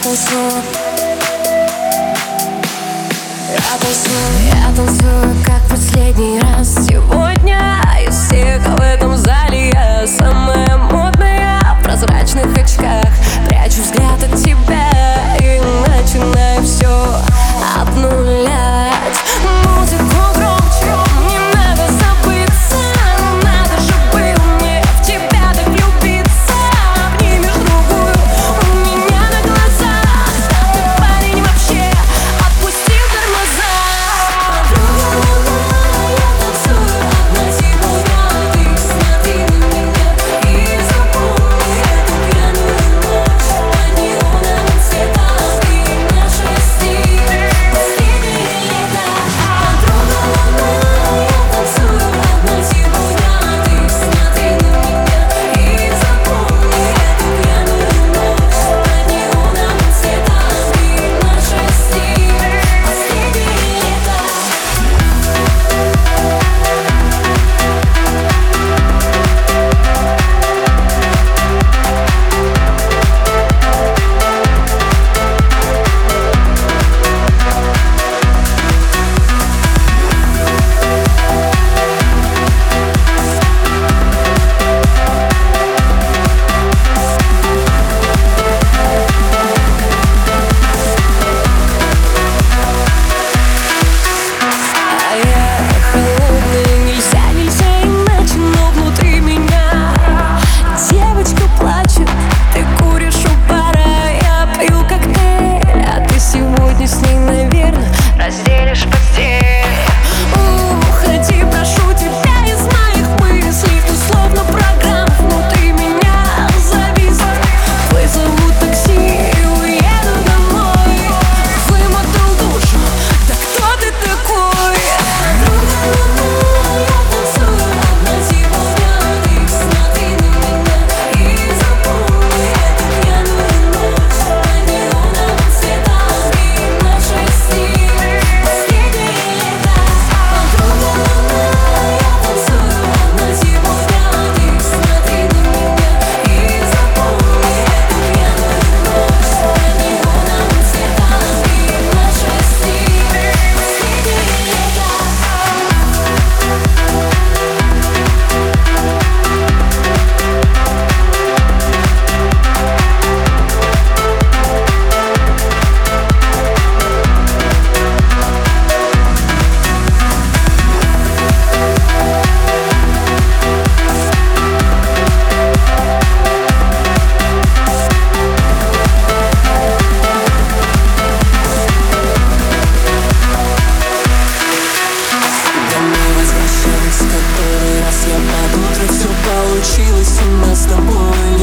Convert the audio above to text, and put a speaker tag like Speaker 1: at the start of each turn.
Speaker 1: Я танцую, я танцую, как последний раз Сегодня Пусть у нас с тобой.